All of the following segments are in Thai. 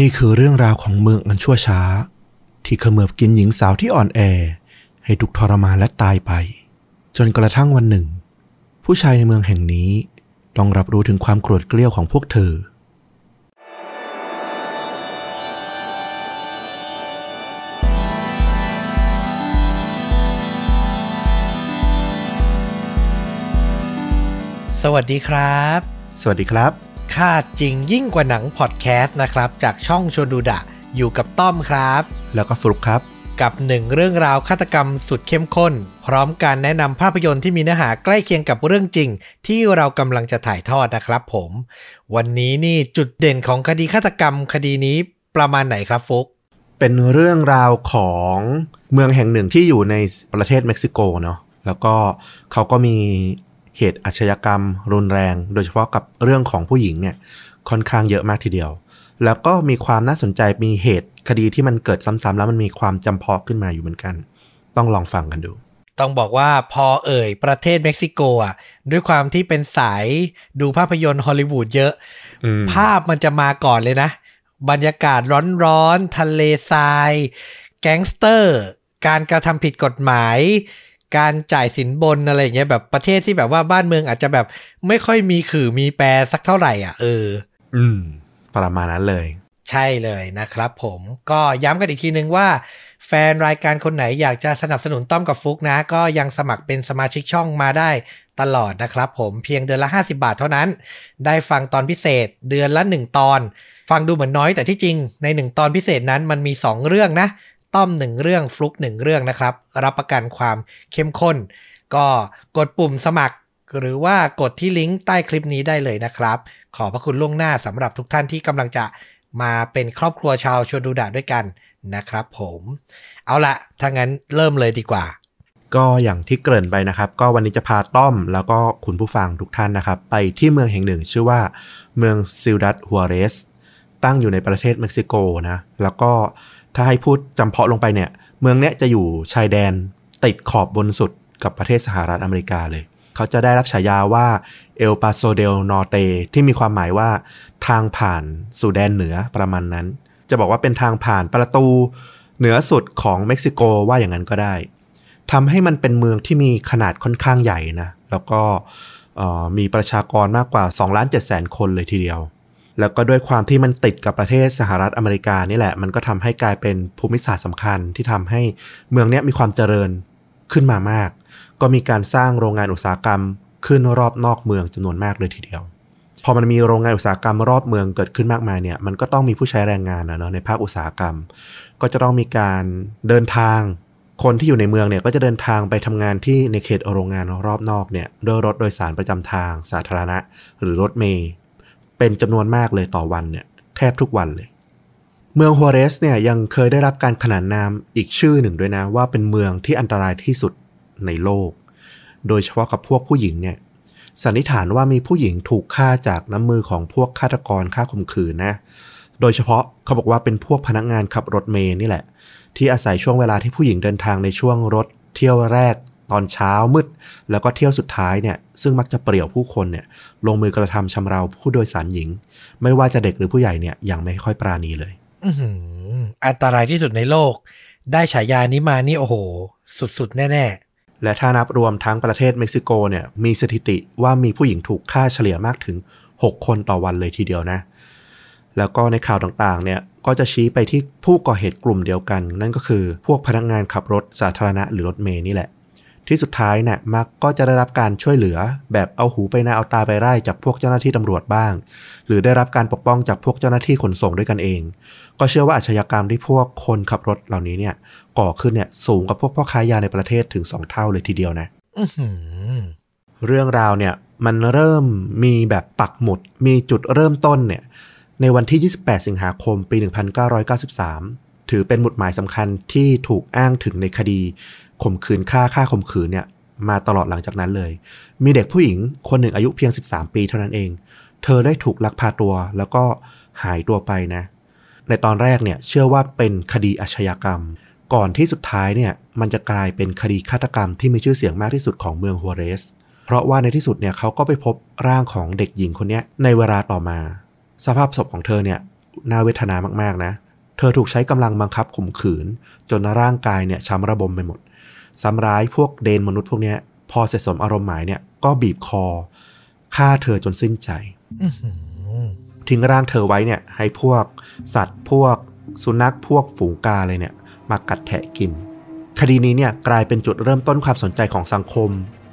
นี่คือเรื่องราวของเมืองอันชั่วช้า ที่ขมือบกินหญิงสาวที่อ่อนแอ ให้ทุกทรมานและตายไป จนกระทั่งวันหนึ่ง ผู้ชายในเมืองแห่งนี้ต้องรับรู้ถึงความโกรธเกลี้ยวของพวกเธอ สวัสดีครับ สวัสดีครับ ค่าจริงยิ่งกว่าหนังพอดแคสต์นะครับ จากช่องชวนดูดะ อยู่กับต้อมครับ แล้วก็ฟลุกครับ กับหนึ่งเรื่องราวฆาตกรรมสุดเข้มข้น พร้อมการแนะนำภาพยนตร์ที่มีเนื้อหาใกล้เคียงกับเรื่องจริง ที่เรากำลังจะถ่ายทอดนะครับผม วันนี้นี่จุดเด่นของคดีฆาตกรรมคดีนี้ประมาณไหนครับฟุกเป็นเรื่องราวของเมืองแห่งหนึ่งที่อยู่ในประเทศเม็กซิโกเนาะแล้วก็เขาก็มี เหตุอาชญากรรม รุนแรง โดยเฉพาะกับเรื่องของผู้หญิงเนี่ยค่อนข้างเยอะมากทีเดียว แล้วก็มีความน่าสนใจมีเหตุคดีที่มันเกิดซ้ำๆแล้วมันมีความจำเพาะขึ้นมาอยู่เหมือนกัน ต้องลองฟังกันดู ต้องบอกว่าพอเอ่ยประเทศเม็กซิโกอะด้วยความที่เป็นสายดูภาพยนตร์ฮอลลีวูดเยอะอืมภาพมันจะมาก่อนเลยนะ บรรยากาศร้อนๆทะเลทราย แก๊งสเตอร์ การกระทำผิดกฎหมาย การจ่ายสินบนอะไรอย่างเงี้ยแบบประเทศที่แบบว่าบ้านเมืองอาจจะแบบไม่ค่อยมีขื่อมีแปรสักเท่าไหร่อะ เออ อืม ประมาณนั้นเลย ใช่เลยนะครับผมก็ย้ำกันอีกทีนึงว่า แฟนรายการคนไหนอยากจะสนับสนุนต้อมกับฟุกนะ ก็ยังสมัครเป็นสมาชิกช่องมาได้ตลอดนะครับผมเพียงเดือนละ 50 บาทเท่านั้น ได้ฟังตอนพิเศษเดือนละ 1 ตอน ฟังดูเหมือนน้อยแต่ที่จริงใน 1 ตอนพิเศษนั้นมันมี 2 เรื่องนะ ต้อม1เรื่องฟลุก1เรื่องนะครับ รับประกันความเข้มข้น ก็กดปุ่มสมัคร หรือว่ากดที่ลิงก์ใต้คลิปนี้ได้เลยนะครับ ขอพระคุณล่วงหน้าสำหรับทุกท่านที่กำลังจะมาเป็นครอบครัวชาวชวนดูดะด้วยกันนะครับผม เอาละถ้างั้นเริ่มเลยดีกว่า ก็อย่างที่เกริ่นไปนะครับ ก็วันนี้จะพาต้อมแล้วก็คุณผู้ฟังทุกท่านนะครับ ไปที่เมืองแห่งหนึ่ง ชื่อว่า เมือง Ciudad Juárez ตั้งอยู่ในประเทศเม็กซิโกนะ แล้วก็ ถ้าให้พูดจำเพาะลงไปเนี่ย เมืองเนี้ยจะอยู่ชายแดนติดขอบบนสุดกับประเทศสหรัฐอเมริกาเลย เขาจะได้รับฉายาว่า El Paso del Norte ที่มีความหมายว่าทางผ่านสู่แดนเหนือประมาณนั้น จะบอกว่าเป็นทางผ่านประตูเหนือสุดของเม็กซิโกว่าอย่างนั้นก็ได้ทำให้มันเป็นเมืองที่มีขนาดค่อนข้างใหญ่นะ แล้วก็มีประชากรมากกว่า2ล้าน7แสนคนเลยทีเดียว แล้วก็ด้วยความที่มันติดกับประเทศสหรัฐอเมริกานี่แหละ มันก็ทำให้กลายเป็นภูมิศาสตร์สำคัญที่ทำให้เมืองนี้มีความเจริญขึ้นมามาก ก็มีการสร้างโรงงานอุตสาหกรรมขึ้นรอบนอกเมืองจำนวนมากเลยทีเดียว พอมันมีโรงงานอุตสาหกรรมรอบเมืองเกิดขึ้นมากมายเนี่ย มันก็ต้องมีผู้ใช้แรงงานนะเนาะในภาคอุตสาหกรรม ก็จะต้องมีการเดินทาง คนที่อยู่ในเมืองเนี่ยก็จะเดินทางไปทำงานที่ในเขตโรงงานรอบนอกเนี่ยด้วยรถโดยสารประจำทางสาธารณะ หรือรถเมย์ เป็นจำนวนมากเลยต่อวันเนี่ยแทบทุกวันเลย เมืองฮัวเรสเนี่ยยังเคยได้รับการขนานนามอีกชื่อหนึ่งด้วยนะ ว่าเป็นเมืองที่อันตรายที่สุดในโลก โดยเฉพาะกับพวกผู้หญิงเนี่ยสันนิษฐานว่ามีผู้หญิงถูกฆ่าจากน้ำมือของพวกฆาตกรฆ่าข่มขืนนะ โดยเฉพาะเขาบอกว่าเป็นพวกพนักงานขับรถเมย์นี่แหละ ที่อาศัยช่วงเวลาที่ผู้หญิงเดินทางในช่วงรถเที่ยวแรก ตอนเช้ามืด แล้วก็เที่ยวสุดท้ายเนี่ยซึ่งมักจะเปรี่ยวผู้คนเนี่ยลงมือกระทำชำเราผู้โดยสารหญิง ไม่ว่าจะเด็กหรือผู้ใหญ่เนี่ยยังไม่ค่อยปราณีเลยอื้อหืออันตรายที่สุดในโลก ได้ฉายานี้มานี่โอ้โห สุดๆ แน่และถ้านับรวมทั้งประเทศเม็กซิโกเนี่ยมีสถิติว่ามีผู้หญิงถูกฆ่าเฉลี่ยมากถึง 6 คนต่อวันเลยทีเดียวนะ แล้วก็ในข่าวต่างๆเนี่ยก็จะชี้ไปที่ผู้ก่อเหตุกลุ่มเดียวกัน นั่นก็คือพวกพนักงานขับรถสาธารณะหรือรถเมย์นี่แหละ ที่สุดท้ายเนี่ยมักก็จะได้รับการช่วยเหลือ แบบเอาหูไปนาเอาตาไปไล่จากพวกเจ้าหน้าที่ตำรวจบ้าง หรือได้รับการปกป้องจากพวกเจ้าหน้าที่ขนส่งด้วยกันเอง ก็เชื่อว่าอาชญากรรมที่พวกคนขับรถเหล่านี้เนี่ย ก่อขึ้นเนี่ยสูงกว่าพวกพ่อค้ายาในประเทศถึง2เท่าเลยทีเดียวนะๆอื้อหือเรื่องราวเนี่ยมันเริ่มมีแบบปักหมุด มีจุดเริ่มต้นเนี่ยในวันที่ 28 สิงหาคม ปี 1993 ถือเป็นหมุดหมายสำคัญที่ถูกอ้างถึงในคดี ข่มขืนฆ่าฆ่าข่มขืนเนี่ยมาตลอดหลังจากนั้นเลย มีเด็กผู้หญิงคนหนึ่งอายุเพียง 13 ปีเท่านั้นเอง เธอได้ถูกลักพาตัว แล้วก็หายตัวไปนะ ในตอนแรกเนี่ยเชื่อว่าเป็นคดีอาชญากรรม ก่อนที่สุดท้ายเนี่ยมันจะกลายเป็นคดีฆาตกรรมที่มีชื่อเสียงมากที่สุดของเมืองฮัวเรส เพราะว่าในที่สุดเนี่ยเขาก็ไปพบร่างของเด็กหญิงคนนี้ในเวลาต่อมา สภาพศพของเธอเนี่ยน่าเวทนามากๆนะ เธอถูกใช้กำลังบังคับข่มขืน จนร่างกายเนี่ยช้ำระบมไปหมด ซ้ำร้ายพวกเดนมนุษย์พวกเนี้ย พอเสร็จสมอารมณ์หมายเนี่ยก็บีบคอฆ่าเธอจนสิ้นใจอื้อหือทิ้งร่างเธอไว้เนี่ย ให้พวกสัตว์พวกสุนัขพวกฝูงกาเลยเนี่ย มากัดแทะกิน คดีนี้เนี่ยกลายเป็นจุดเริ่มต้นความสนใจของสังคม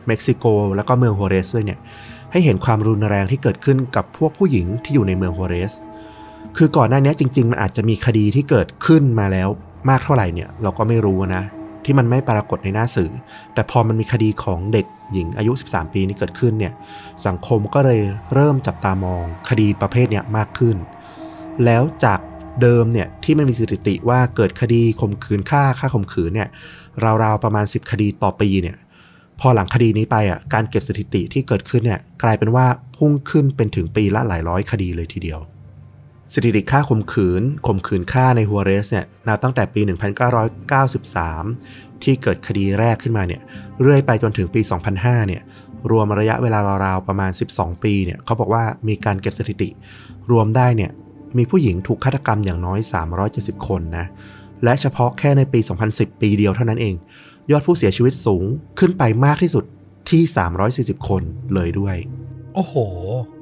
เม็กซิโก แล้วก็เมืองโฮเรสด้วยเนี่ย ให้เห็นความรุนแรงที่เกิดขึ้นกับพวกผู้หญิงที่อยู่ในเมืองโฮเรส คือก่อนหน้านี้จริง ๆ มันอาจจะมีคดีที่เกิดขึ้นมาแล้วมากเท่าไหร่เนี่ย เราก็ไม่รู้นะ ที่มันไม่ปรากฏในหน้าสื่อ แต่พอมันมีคดีของเด็กหญิงอายุ 13 ปีนี้เกิดขึ้นเนี่ยสังคมก็เลยเริ่มจับตามองคดีประเภทเนี้ยมากขึ้น แล้วจากเดิมเนี่ยที่มันมีสถิติว่าเกิดคดีข่มขืนฆ่าฆ่าข่มขืนเนี่ยราวๆประมาณ 10 คดีต่อปีเนี่ยพอหลังคดีนี้ไปอะการเก็บสถิติที่เกิดขึ้นเนี่ยกลายเป็นว่าพุ่งขึ้นเป็นถึงปีละหลายร้อยคดีเลยทีเดียว สถิติค่าข่มขืนข่มขืนฆ่าในฮัวเรสเนี่ยนับตั้งแต่ปี 1993 ที่เกิดคดีแรกขึ้นมาเนี่ยเรื่อยไปจนถึงปี 2005 เนี่ยรวมระยะเวลาราวๆประมาณ 12 ปีเนี่ยเขาบอกว่ามีการเก็บสถิติ รวมได้เนี่ยมีผู้หญิงถูกฆาตกรรมอย่างน้อย 370 คนนะและเฉพาะแค่ในปี 2010 ปีเดียวเท่านั้นเอง ยอดผู้เสียชีวิตสูงขึ้นไปมากที่สุดที่ 340 คนเลยด้วย โอ้โห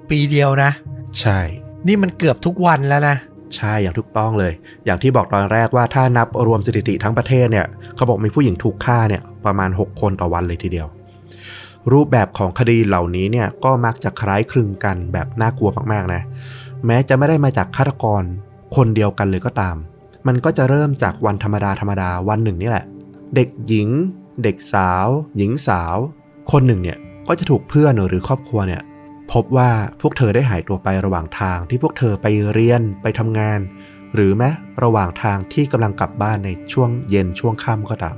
ปีเดียวนะ ใช่ นี่มันเกือบทุกวันแล้วนะ ใช่อย่างถูกต้องเลย อย่างที่บอกตอนแรกว่าถ้านับรวมสถิติทั้งประเทศเนี่ยเขาบอกมีผู้หญิงถูกฆ่าเนี่ยประมาณ 6 คนต่อวันเลยทีเดียว รูปแบบของคดีเหล่านี้เนี่ยก็มักจะคล้ายคลึงกันแบบน่ากลัวมากๆนะ แม้จะไม่ได้มาจากฆาตกรคนเดียวกันเลยก็ตาม มันก็จะเริ่มจากวันธรรมดาธรรมดาวันหนึ่งนี่แหละ เด็กหญิง เด็กสาว หญิงสาว คนหนึ่งเนี่ยก็จะถูกเพื่อนหรือครอบครัวเนี่ย พบว่าพวกเธอได้หายตัวไประหว่างทางที่พวกเธอไปเรียนไปทำงาน หรือแม้ระหว่างทางที่กำลังกลับบ้านในช่วงเย็นช่วงค่ำก็ตาม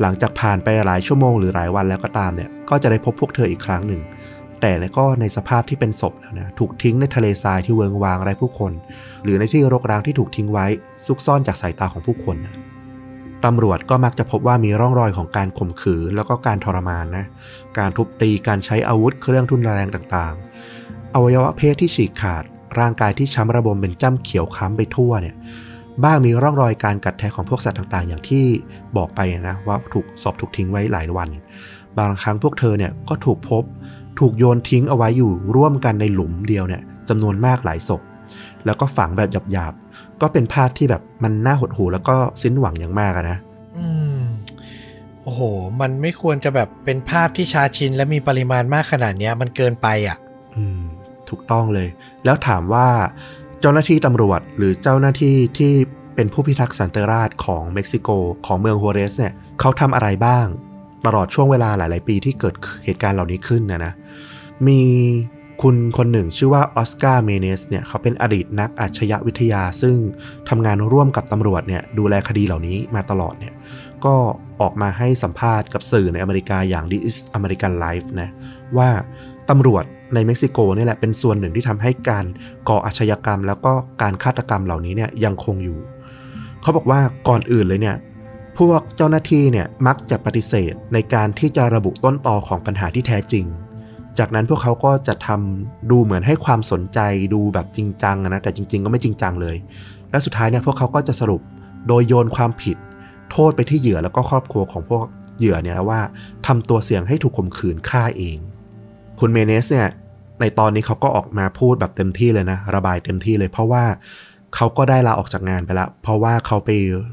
หลังจากผ่านไปหลายชั่วโมงหรือหลายวันแล้วก็ตามเนี่ยก็จะได้พบพวกเธออีกครั้งหนึ่ง แต่ก็ในสภาพที่เป็นศพแล้วนะถูกทิ้งในทะเลทรายที่เวิงวางไร้ผู้คน หรือในที่รกร้างที่ถูกทิ้งไว้ซุกซ่อนจากสายตาของผู้คนนะ ตำรวจก็มักจะพบว่ามีร่องรอยของการข่มขืนแล้วก็การทรมานนะ การทุบตี การใช้อาวุธเครื่องทุนแรงต่างๆ อวัยวะเพศที่ฉีกขาด ร่างกายที่ช้ำระบมเป็นจ้ำเขียวคล้ำไปทั่วเนี่ย บ้างมีร่องรอยการกัดแทะของพวกสัตว์ต่างๆ อย่างที่บอกไปนะว่าถูกศพถูกทิ้งไว้หลายวัน บางครั้งพวกเธอเนี่ยก็ถูกพบ ถูกโยนทิ้งเอาไว้อยู่ร่วมกันในหลุมเดียวเนี่ยจำนวนมากหลายศพ แล้วก็ฝังแบบหยาบ ก็เป็นภาพที่แบบมันน่าหดหู่แล้วก็สิ้นหวังอย่างมากอะนะอืมโอ้โห มันไม่ควรจะแบบเป็นภาพที่ชาชินและมีปริมาณมากขนาดเนี้ย มันเกินไปอะ อืม ถูกต้องเลย แล้วถามว่าเจ้าหน้าที่ตำรวจหรือเจ้าหน้าที่ที่เป็นผู้พิทักษ์สันติราษฎร์ของเม็กซิโกของเมืองโฮเรสเนี่ยเขาทำอะไรบ้าง ตลอดช่วงเวลาหลาย ๆ ปีที่เกิดเหตุการณ์เหล่านี้ขึ้นนะนะมี คุณคนหนึ่งชื่อว่าออสการ์เมเนสเนี่ยเขาเป็นอดีตนักอาชญาวิทยา ซึ่งทำงานร่วมกับตำรวจเนี่ยดูแลคดีเหล่านี้มาตลอดเนี่ยก็ออกมาให้สัมภาษณ์กับสื่อในอเมริกาอย่าง This is American Life นะว่าตำรวจในเม็กซิโกนี่แหละเป็นส่วนหนึ่งที่ทำให้การก่ออาชญากรรม แล้วก็การฆาตกรรมเหล่านี้เนี่ยยังคงอยู่ เขาบอกว่าก่อนอื่นเลยเนี่ยพวกเจ้าหน้าที่เนี่ยมักจะปฏิเสธในการที่จะระบุต้นตอของปัญหาที่แท้จริง จากนั้นพวกเขาก็จะทำดูเหมือนให้ความสนใจดูแบบจริงจังนะแต่จริง ๆ ก็ไม่จริงจังเลย และสุดท้ายเนี่ยพวกเขาก็จะสรุปโดยโยนความผิด โทษไปที่เหยื่อแล้วก็ครอบครัวของพวกเหยื่อเนี่ยว่าทำตัวเสี่ยงให้ถูกข่มขืนฆ่าเอง คุณเมเนสเนี่ยในตอนนี้เขาก็ออกมาพูดแบบเต็มที่เลยนะ ระบายเต็มที่เลย เพราะว่าเขาก็ได้ลาออกจากงานไปแล้วเพราะว่าเขาไป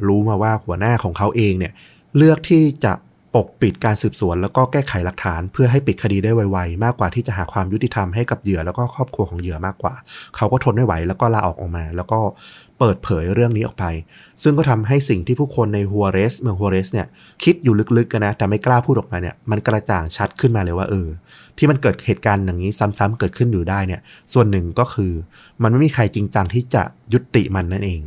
รู้มาว่าหัวหน้าของเขาเองเนี่ยเลือกที่จะ ปกปิดการสืบสวนแล้วก็แก้ไขหลักฐานเพื่อให้ปิดคดีได้ไวๆ มากกว่าที่จะหาความยุติธรรมให้กับเหยื่อแล้วก็ครอบครัวของเหยื่อมากกว่า เขาก็ทนไม่ไหวแล้วก็ลาออกออกมา แล้วก็เปิดเผยเรื่องนี้ออกไป ซึ่งก็ทำให้สิ่งที่ผู้คนในฮัวเรสเมืองฮัวเรสเนี่ยคิดอยู่ลึกๆกันนะแต่ไม่กล้าพูดออกมาเนี่ยมันกระจ่างชัดขึ้นมาเลยว่าเออที่มันเกิดเหตุการณ์อย่างนี้ซ้ำๆเกิดขึ้นอยู่ได้เนี่ย ส่วนหนึ่งก็คือ มันไม่มีใครจริงจังที่จะยุติมันนั่นเอง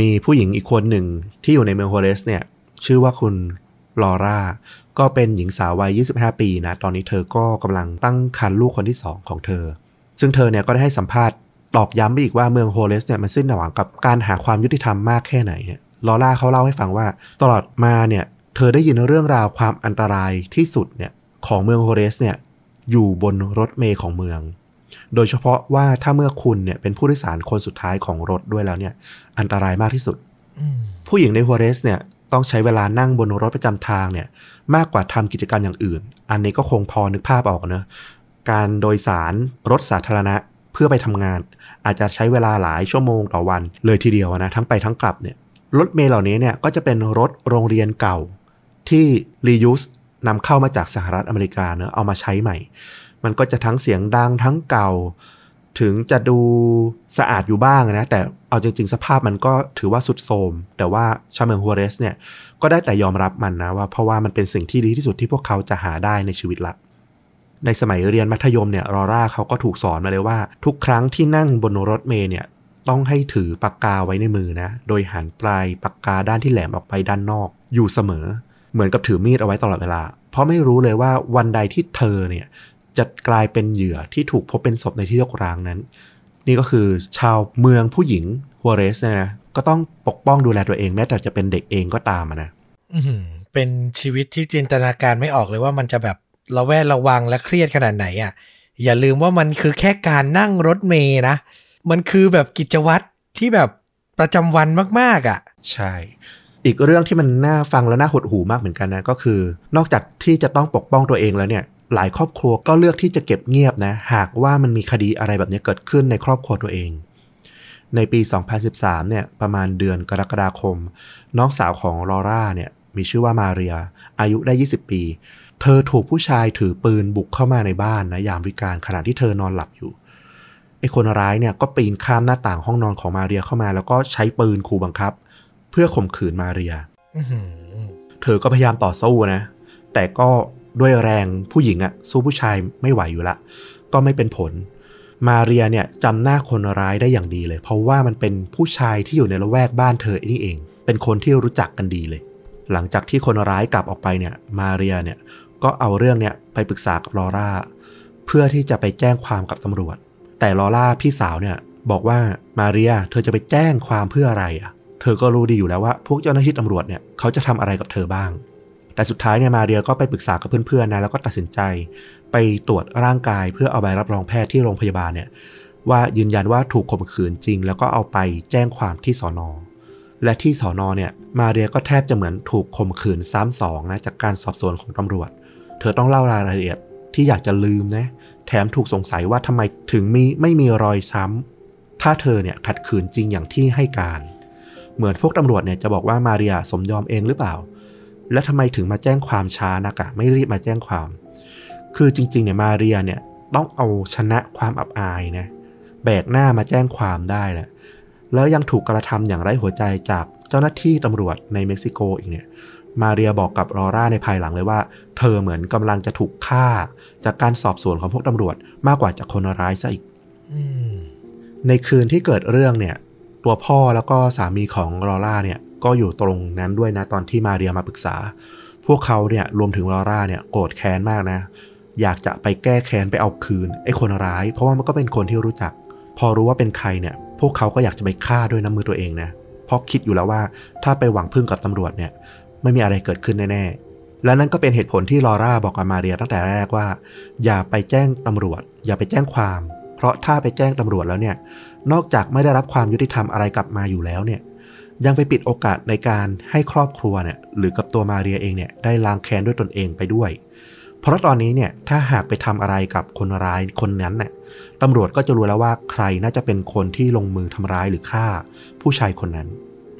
มีผู้หญิงอีกคนหนึ่งที่อยู่ในเมืองโฮเรสเนี่ยชื่อว่าคุณ ลอร่า ก็เป็นหญิงสาววัย 25 ปีนะ ตอนนี้เธอก็กำลังตั้งครรภ์ลูกคนที่ 2 ของเธอ ซึ่งเธอเนี่ยก็ได้ให้สัมภาษณ์ตอกย้ำไปอีกว่าเมืองโฮเรสเนี่ยมันสิ้นหวังกับการหาความยุติธรรมมากแค่ไหนเนี่ยลอร่าเขาเล่าให้ฟังว่า ตลอดมาเนี่ยเธอได้ยินเรื่องราวความอันตรายที่สุดเนี่ยของเมืองโฮเรสเนี่ยอยู่บนรถเมล์ของเมือง โดยเฉพาะว่าถ้าเมื่อคุณเนี่ยเป็นผู้โดยสารคนสุดท้ายของรถด้วยแล้วเนี่ยอันตรายมากที่สุดอืมผู้หญิงในฮัวเรสเนี่ย ต้องใช้เวลานั่งบนรถประจำทางเนี่ยมากกว่าทำกิจกรรมอย่างอื่น อันนี้ก็คงพอนึกภาพออกเนะการโดยสารรถสาธารณะเพื่อไปทำงาน อาจจะใช้เวลาหลายชั่วโมงต่อวันเลยทีเดียวนะทั้งไปทั้งกลับเนี่ยรถเมล์เหล่านี้เนี่ยก็จะเป็นรถโรงเรียนเก่าที่รียูสนำเข้ามาจากสหรัฐอเมริกาเนอะเอามาใช้ใหม่ มันก็จะทั้งเสียงดังทั้งเก่า ถึงจะดูสะอาดอยู่บ้างนะ แต่เอาจริง ๆ สภาพมันก็ถือว่าสุดโทรมแต่ว่าชาวเมืองฮัวเรสเนี่ยก็ได้แต่ยอมรับมันนะว่าเพราะว่ามันเป็นสิ่งที่ดีที่สุดที่พวกเขาจะหาได้ในชีวิตละ ในสมัยเรียนมัธยมเนี่ยรอร่าเขาก็ถูกสอนมาเลยว่า ทุกครั้งที่นั่งบนรถเมล์เนี่ยต้องให้ถือปากกาไว้ในมือนะ โดยหันปลายปากกาด้านที่แหลมออกไปด้านนอก อยู่เสมอ เหมือนกับถือมีดเอาไว้ตลอดเวลา เพราะไม่รู้เลยว่าวันใดที่เธอเนี่ย จะกลายเป็นเหยื่อที่ถูกพบเป็นศพในที่รกร้างนั้น นี่ก็คือชาวเมืองผู้หญิงฮัวเรสเนี่ยนะก็ต้องปกป้องดูแลตัวเองแม้แต่จะเป็นเด็กเองก็ตามอะนะอื้อหือเป็นชีวิตที่จินตนาการไม่ออกเลยว่ามันจะแบบระแวดระวังและเครียดขนาดไหนอะ อย่าลืมว่ามันคือแค่การนั่งรถเมย์นะ มันคือแบบกิจวัตรที่แบบประจำวันมากๆอะ ใช่ อีกเรื่องที่มันน่าฟังและน่าหดหูมากเหมือนกันนะก็คือ นอกจากที่จะต้องปกป้องตัวเองแล้วเนี่ย หลายครอบครัวก็เลือกที่จะเก็บเงียบนะ หากว่ามันมีคดีอะไรแบบนี้เกิดขึ้นในครอบครัวตัวเอง ในปี 2013 เนี่ยประมาณเดือนกรกฎาคม น้องสาวของลอร่าเนี่ยมีชื่อว่ามาเรีย อายุได้ 20 ปี เธอถูกผู้ชายถือปืนบุกเข้ามาในบ้านนะยามวิกาลขณะที่เธอนอนหลับอยู่ไอ้คนร้ายเนี่ยก็ปีนข้ามหน้าต่างห้องนอนของมาเรียเข้ามา แล้วก็ใช้ปืนขู่บังคับ เพื่อข่มขืนมาเรียอื้อหือเธอก็พยายามต่อสู้นะ แต่ก็ ด้วยแรงผู้หญิงอะสู้ผู้ชายไม่ไหวอยู่ละ ก็ไม่เป็นผล มาเรียเนี่ยจำหน้าคนร้ายได้อย่างดีเลย เพราะว่ามันเป็นผู้ชายที่อยู่ในละแวกบ้านเธอนี่เอง เป็นคนที่รู้จักกันดีเลย หลังจากที่คนร้ายกลับออกไปเนี่ย มาเรียเนี่ยก็เอาเรื่องเนี่ยไปปรึกษากับลอร่า เพื่อที่จะไปแจ้งความกับตำรวจ แต่ลอร่าพี่สาวเนี่ยบอกว่ามาเรียเธอจะไปแจ้งความเพื่ออะไรอะ่ะ เธอก็รู้ดีอยู่แล้วว่า พวกเจ้าหน้าที่ตำรวจเนี่ยเขาจะทำอะไรกับเธอบ้าง แต่สุดท้ายเนี่ยมาเรียก็ไปปรึกษากับเพื่อนๆนะแล้วก็ตัดสินใจไปตรวจร่างกายเพื่อเอาใบรับรองแพทย์ที่โรงพยาบาลเนี่ยว่ายืนยันว่าถูกข่มขืนจริง แล้วก็เอาไปแจ้งความที่สอนอและที่สอนอเนี่ยมาเรียก็แทบจะเหมือนถูกข่มขืนซ้ำสองนะจากการสอบสวนของตำรวจ เธอต้องเล่ารายละเอียดที่อยากจะลืมนะแถมถูกสงสัยว่าทำไมถึงมีไม่มีรอยซ้ำถ้าเธอเนี่ยขัดขืนจริงอย่างที่ให้การ เหมือนพวกตำรวจเนี่ยจะบอกว่ามาเรียสมยอมเองหรือเปล่า และทำไมถึงมาแจ้งความช้านักอะไม่รีบมาแจ้งความ คือจริงๆเนี่ยมาเรียเนี่ยต้องเอาชนะความอับอายนะแบกหน้ามาแจ้งความได้แหละแล้วยังถูกกระทำอย่างไร้หัวใจจากเจ้าหน้าที่ตำรวจในเม็กซิโกอีกเนี่ยมาเรียบอกกับลอร่าในภายหลังเลยว่า เธอเหมือนกำลังจะถูกฆ่า จากการสอบสวนของพวกตำรวจมากกว่าจากคนร้ายซะอีกอืมในคืนที่เกิดเรื่องเนี่ย ตัวพ่อแล้วก็สามีของลอร่าเนี่ย ก็อยู่ตรงนั้นด้วยนะตอนที่มาเรียมาปรึกษา พวกเขาเนี่ยรวมถึงลอร่าเนี่ยโกรธแค้นมากนะ อยากจะไปแก้แค้นไปเอาคืนไอ้คนร้าย เพราะว่ามันก็เป็นคนที่รู้จัก พอรู้ว่าเป็นใครเนี่ย พวกเขาก็อยากจะไปฆ่าด้วยน้ำมือตัวเองนะเพราะคิดอยู่แล้วว่าถ้าไปหวังพึ่งกับตำรวจเนี่ยไม่มีอะไรเกิดขึ้นแน่ๆ และนั่นก็เป็นเหตุผลที่ลอร่าบอกกับมาเรียตั้งแต่แรกว่า อย่าไปแจ้งตำรวจ อย่าไปแจ้งความ เพราะถ้าไปแจ้งตำรวจแล้วเนี่ยนอกจากไม่ได้รับความยุติธรรมอะไรกลับมาอยู่แล้วเนี่ย ยังไปปิดโอกาสในการให้ครอบครัวเนี่ยหรือกับตัวมาเรียเองเนี่ยได้ล้างแค้นด้วยตนเองไปด้วย เพราะตอนนี้เนี่ยถ้าหากไปทำอะไรกับคนร้ายคนนั้นน่ะตำรวจก็จะรู้แล้วว่าใครน่าจะเป็นคนที่ลงมือทำร้ายหรือฆ่าผู้ชายคนนั้น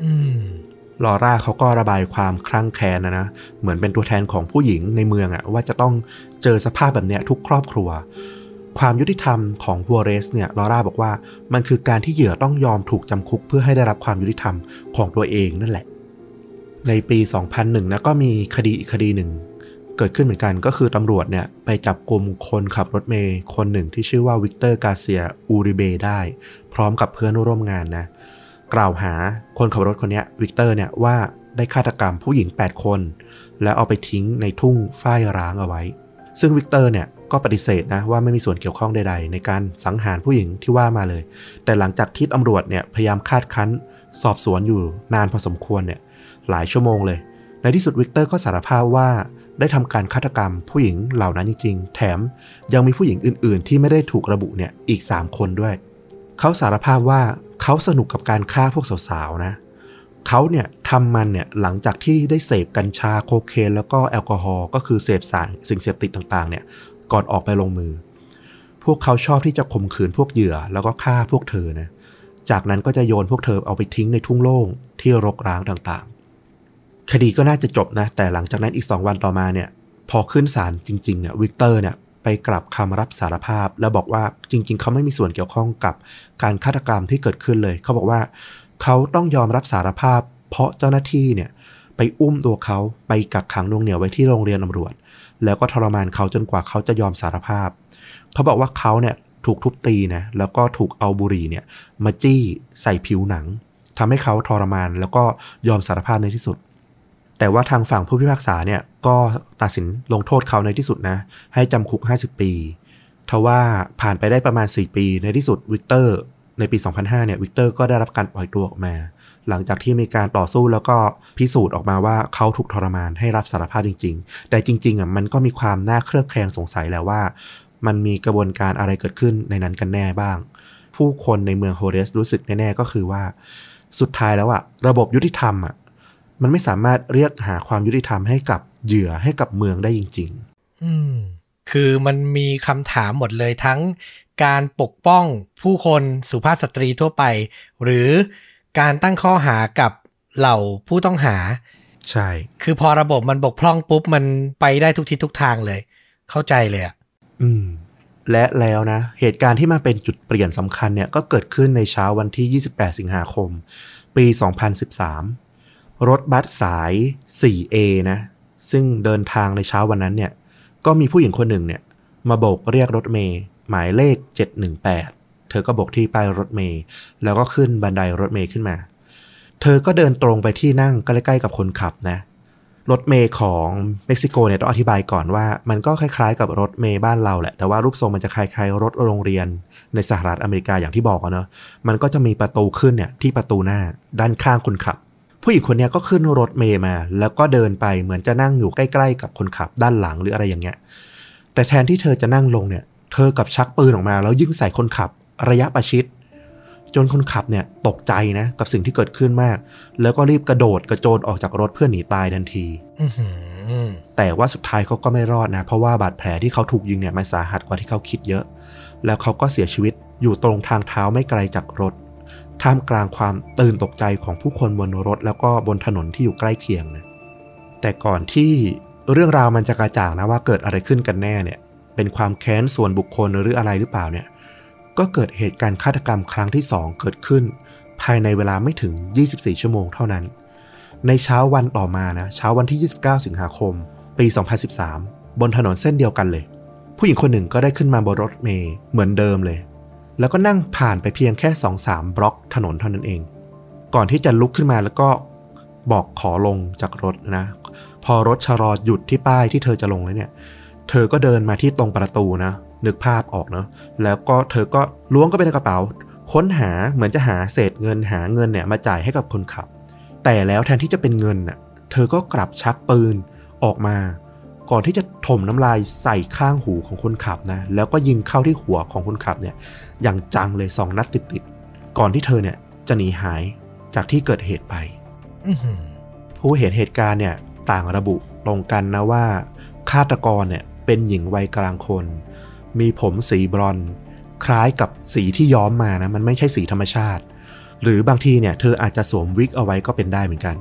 อืมลอร่าเขาก็ระบายความคลั่งแค้นนะนะ เหมือนเป็นตัวแทนของผู้หญิงในเมืองอะว่าจะต้องเจอสภาพแบบเนี้ยทุกครอบครัว ความยุติธรรมของฮัวเรสเนี่ยลอร่าบอกว่ามันคือการที่เหยื่อต้องยอมถูกจำคุกเพื่อให้ได้รับความยุติธรรมของตัวเองนั่นแหละ ในปี 2001นะก็มีคดีอีกคดีหนึ่ง เกิดขึ้นเหมือนกันก็คือตำรวจเนี่ยไปจับกลุ่มคนขับรถเมย์คนหนึ่งที่ชื่อว่าวิกเตอร์กาเซียอูริเบได้ พร้อมกับเพื่อนร่วมงานนะกล่าวหาคนขับรถคนนี้วิกเตอร์เนี่ยว่าได้ฆาตกรรมผู้หญิง 8 คน แล้วเอาไปทิ้งในทุ่งฝ้ายร้างเอาไว้ ซึ่งวิกเตอร์เนี่ย ก็ปฏิเสธนะว่าไม่มีส่วนเกี่ยวข้องใดๆ ในการสังหารผู้หญิงที่ว่ามาเลย แต่หลังจากที่ตำรวจเนี่ยพยายามคาดคั้น สอบสวนอยู่นานพอสมควรเนี่ยหลายชั่วโมงเลย ในที่สุดวิกเตอร์ก็สารภาพว่าได้ทำการฆาตกรรมผู้หญิงเหล่านั้นจริง ๆ แถมยังมีผู้หญิงอื่น ๆ ที่ไม่ได้ถูกระบุเนี่ยอีก 3 คนด้วย เขาสารภาพว่าเขาสนุกกับการฆ่าพวกสาวๆนะเขาเนี่ยทำมันเนี่ยหลังจากที่ได้เสพกัญชาโคเคนแล้วก็แอลกอฮอล์ก็คือเสพสารสิ่งเสพติดต่างๆเนี่ย ก่อนออกไปลงมือ พวกเขาชอบที่จะข่มขืนพวกเหยื่อแล้วก็ฆ่าพวกเธอนะจากนั้นก็จะโยนพวกเธอเอาไปทิ้งในทุ่งโล่งที่รกร้างต่างๆ คดีก็น่าจะจบนะ แต่หลังจากนั้นอีก2วันต่อมาเนี่ย พอขึ้นศาลจริงๆเนี่ยวิกเตอร์เนี่ยไปกลับคำรับสารภาพ แล้วบอกว่าจริง ๆ เขาไม่มีส่วนเกี่ยวข้องกับการฆาตกรรมที่เกิดขึ้นเลย เขาบอกว่า เขาต้องยอมรับสารภาพ เพราะเจ้าหน้าที่เนี่ยไปอุ้มตัวเขาไปกักขังนวงเหนียวไว้ที่โรงเรียนตำรวจ แล้วก็ทรมานเขาจนกว่าเขาจะยอมสารภาพ เขาบอกว่าเขาเนี่ยถูกทุบตีนะแล้วก็ถูกเอาบุหรี่เนี่ยมาจี้ใส่ผิวหนังทำให้เขาทรมานแล้วก็ยอมสารภาพในที่สุด แต่ว่าทางฝั่งผู้พิพากษาเนี่ยก็ตัดสินลงโทษเขาในที่สุดนะ ให้จำคุก 50 ปีทว่าผ่านไปได้ประมาณ 4 ปีในที่สุดวิกเตอร์ในปี 2005 เนี่ยวิกเตอร์ก็ได้รับการปล่อยตัวออกมา หลังจากที่มีการต่อสู้แล้วก็พิสูจน์ออกมาว่าเขาถูกทรมานให้รับสารภาพจริง ๆ แต่จริงๆอะมันก็มีความน่าเคลือบแคลงสงสัยแล้วว่า มันมีกระบวนการอะไรเกิดขึ้นในนั้นกันแน่บ้าง ผู้คนในเมืองโฮเรสรู้สึกแน่ๆก็คือว่า สุดท้ายแล้วอะระบบยุติธรรมอะมันไม่สามารถเรียกหาความยุติธรรมให้กับเหยื่อให้กับเมืองได้จริงอืมคือมันมีคำถามหมดเลยทั้งการปกป้องผู้คนสุภาพสตรีทั่วไป หรือ การตั้งข้อหากับเหล่าผู้ต้องหาๆใช่ คือพอระบบมันบกพร่องปุ๊บ มันไปได้ทุกทิศทุกทางเลย เข้าใจเลยอะอืม และแล้วนะ เหตุการณ์ที่มาเป็นจุดเปลี่ยนสำคัญเนี่ยก็เกิดขึ้นในเช้าวันที่ 28 สิงหาคม ปี 2013 รถบัสสาย 4A นะ ซึ่งเดินทางในเช้าวันนั้นเนี่ย ก็มีผู้หญิงคนหนึ่งเนี่ย มาโบกเรียกรถเมย์หมายเลข 718 เธอก็บกที่ป้ายรถเมย์แล้วก็ขึ้นบันไดรถเมย์ขึ้นมา เธอก็เดินตรงไปที่นั่งใกล้ๆกับคนขับนะ รถเมย์ของเม็กซิโกเนี่ยต้องอธิบายก่อนว่า มันก็คล้ายๆ กับรถเมย์บ้านเราแหละ แต่ว่ารูปทรงมันจะคล้ายๆ รถโรงเรียนในสหรัฐอเมริกาอย่างที่บอกอะเนาะ มันก็จะมีประตูขึ้นเนี่ยที่ประตูหน้าด้านข้างคนขับ ผู้หญิงคนเนี้ยก็ขึ้นรถเมย์มา แล้วก็เดินไปเหมือนจะนั่งอยู่ใกล้ๆ กับคนขับด้านหลังหรืออะไรอย่างเงี้ย แต่แทนที่เธอจะนั่งลงเนี่ยเธอกับชักปืนออกมาแล้วยิงใส่คนขับ ระยะประชิด จนคนขับเนี่ยตกใจนะกับสิ่งที่เกิดขึ้นมาก แล้วก็รีบกระโดดกระโจนออกจากรถเพื่อหนีตายทันทีอือหือแต่ว่าสุดท้ายเขาก็ไม่รอดนะ เพราะว่าบาดแผลที่เขาถูกยิงเนี่ยมันสาหัสกว่าที่เขาคิดเยอะ แล้วเขาก็เสียชีวิตอยู่ตรงทางเท้าไม่ไกลจากรถท่ามกลางความตื่นตกใจของผู้คนบนรถ แล้วก็บนถนนที่อยู่ใกล้เคียงนะแต่ก่อนที่เรื่องราวมันจะกระจ่างนะว่าเกิดอะไรขึ้นกันแน่เนี่ย เป็นความแค้นส่วนบุคคลหรืออะไรหรือเปล่าเนี่ย ก็เกิดเหตุการณ์ฆาตกรรมครั้งที่ 2 เกิดขึ้น ภายในเวลาไม่ถึง 24 ชั่วโมงเท่านั้น ในเช้าวันต่อมานะเช้าวันที่ 29 สิงหาคม ปี 2013 บนถนนเส้นเดียวกันเลย ผู้หญิงคนหนึ่งก็ได้ขึ้นมาบนรถเมย์เหมือนเดิมเลย แล้วก็นั่งผ่านไปเพียงแค่ 2-3 บล็อกถนนเท่านั้นเอง ก่อนที่จะลุกขึ้นมาแล้วก็บอกขอลงจากรถนะ พอรถชะลอหยุดที่ป้ายที่เธอจะลงแล้วเนี่ย เธอก็เดินมาที่ตรงประตูนะ นึกภาพออกเนาะแล้วก็เธอก็ล้วงก็ไปในกระเป๋า ค้นหาเหมือนจะหาเศษเงินหาเงินเนี่ยมาจ่ายให้กับคนขับ แต่แล้วแทนที่จะเป็นเงินน่ะเธอก็กลับชักปืนออกมา ก่อนที่จะถมน้ำลายใส่ข้างหูของคนขับนะแล้วก็ยิงเข้าที่หัวของคนขับเนี่ยอย่างจังเลยสองนัดติดๆก่อนที่เธอเนี่ยจะหนีหายจากที่เกิดเหตุไปอื้อหือผู้เห็นเหตุการณ์เนี่ยต่างระบุตรงกันนะว่าฆาตกรเนี่ยเป็นหญิงวัยกลางคน มีผมสีบรอนซ์คล้ายกับสีที่ย้อมมานะมันไม่ใช่สีธรรมชาติ หรือบางทีเนี่ยเธออาจจะสวมวิกเอาไว้ก็เป็นได้เหมือนกัน